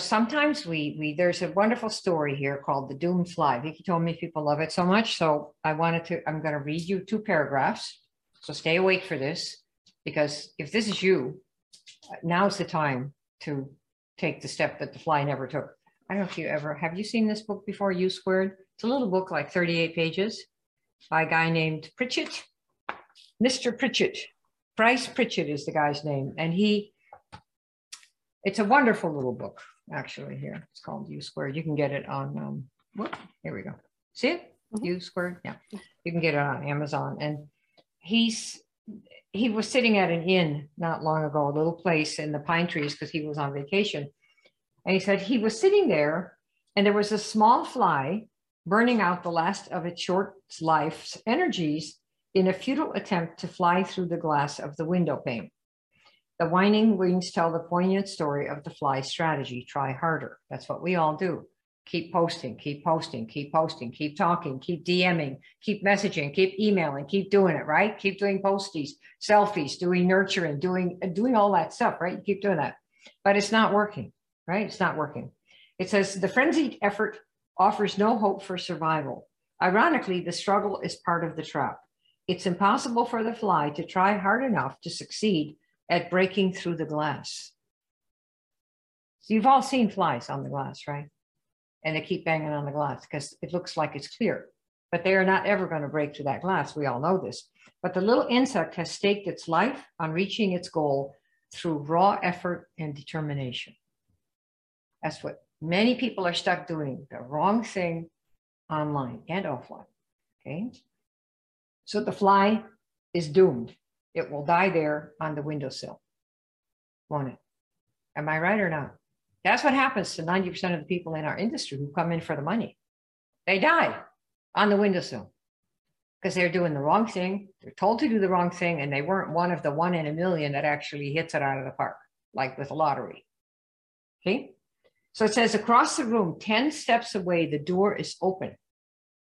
sometimes we we there's a wonderful story here called the doomed fly. Vicki told me people love it so much so i wanted to i'm going to read you two paragraphs. So stay awake for this because if this is you now's the time to take the step that the fly never took. I don't know if you ever have you seen this book before u squared? It's a little book like 38 pages by a guy named pritchett mr pritchett. Price pritchett is the guy's name and he it's a wonderful little book actually here. It's called U squared. You can get it on, um, whoop, here we go. See it? Mm-hmm. U squared. Yeah. You can get it on Amazon. And he's, he was sitting at an inn not long ago, a little place in the pine trees because he was on vacation. And he said he was sitting there and there was a small fly burning out the last of its short life's energies in a futile attempt to fly through the glass of the window pane. The whining wings tell the poignant story of the fly strategy try harder. That's what we all do. Keep posting, keep posting, keep posting, keep talking, keep DMing, keep messaging, keep emailing, keep doing it, right? Keep doing posties, selfies, doing nurturing, doing doing all that stuff, right? You keep doing that. But it's not working, right? It's not working. It says the frenzied effort offers no hope for survival. Ironically, the struggle is part of the trap. It's impossible for the fly to try hard enough to succeed at breaking through the glass. So you've all seen flies on the glass, right? And they keep banging on the glass because it looks like it's clear, but they are not ever going to break through that glass. We all know this. But the little insect has staked its life on reaching its goal through raw effort and determination. That's what many people are stuck doing the wrong thing online and offline. Okay. So the fly is doomed. It will die there on the windowsill, won't it? Am I right or not? That's what happens to 90% of the people in our industry who come in for the money. They die on the windowsill because they're doing the wrong thing. They're told to do the wrong thing, and they weren't one of the one in a million that actually hits it out of the park, like with a lottery. Okay. So it says across the room, 10 steps away, the door is open.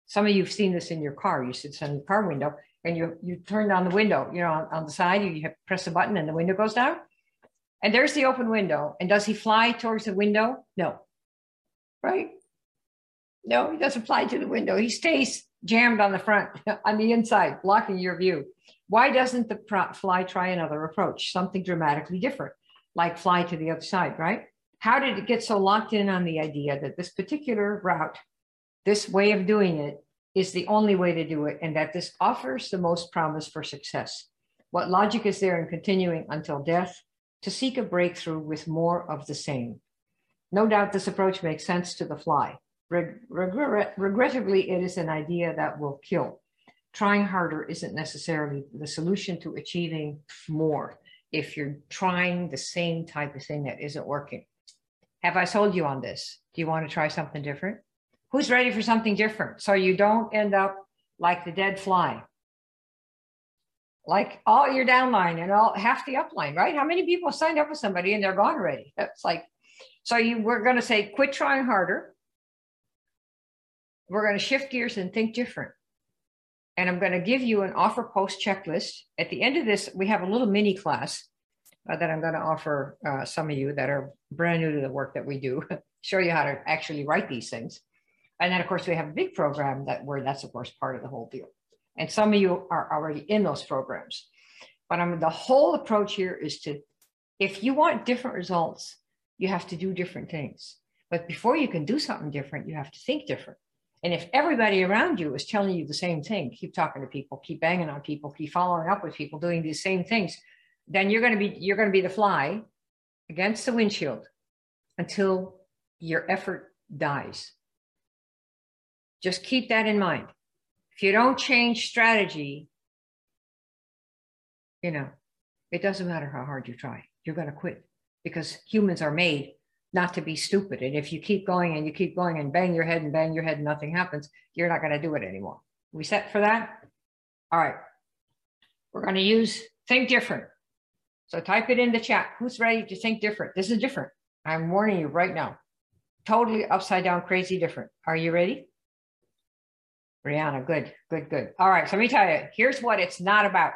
Some of you have seen this in your car. You sit in the car window and you you turn down the window, you know, on, on the side, you, you press a button and the window goes down. And there's the open window. And does he fly towards the window? No. Right? No, he doesn't fly to the window. He stays jammed on the front, on the inside, blocking your view. Why doesn't the fly try another approach, something dramatically different, like fly to the other side, right? How did it get so locked in on the idea that this particular route, this way of doing it, is the only way to do it and that this offers the most promise for success. What logic is there in continuing until death to seek a breakthrough with more of the same? No doubt this approach makes sense to the fly. Regret, regrettably, it is an idea that will kill. Trying harder isn't necessarily the solution to achieving more if you're trying the same type of thing that isn't working. Have I sold you on this? Do you want to try something different? Who's ready for something different? So you don't end up like the dead fly. Like all your downline and all half the upline, right? How many people signed up with somebody and they're gone already? That's like, so you we're going to say, quit trying harder. We're going to shift gears and think different. And I'm going to give you an offer post checklist. At the end of this, we have a little mini class uh, that I'm going to offer uh, some of you that are brand new to the work that we do, show you how to actually write these things. And then, of course, we have a big program that where that's, of course, part of the whole deal. And some of you are already in those programs. But I mean, the whole approach here is to, if you want different results, you have to do different things. But before you can do something different, you have to think different. And if everybody around you is telling you the same thing, keep talking to people, keep banging on people, keep following up with people, doing these same things, then you're going to be you're going to be the fly against the windshield until your effort dies. Just keep that in mind. If you don't change strategy, you know, it doesn't matter how hard you try, you're going to quit because humans are made not to be stupid. And if you keep going and you keep going and bang your head and bang your head and nothing happens, you're not going to do it anymore. We set for that? All right. We're going to use think different. So type it in the chat. Who's ready to think different? This is different. I'm warning you right now. Totally upside down, crazy different. Are you ready? Brianna, good, good, good. All right, so let me tell you, here's what it's not about.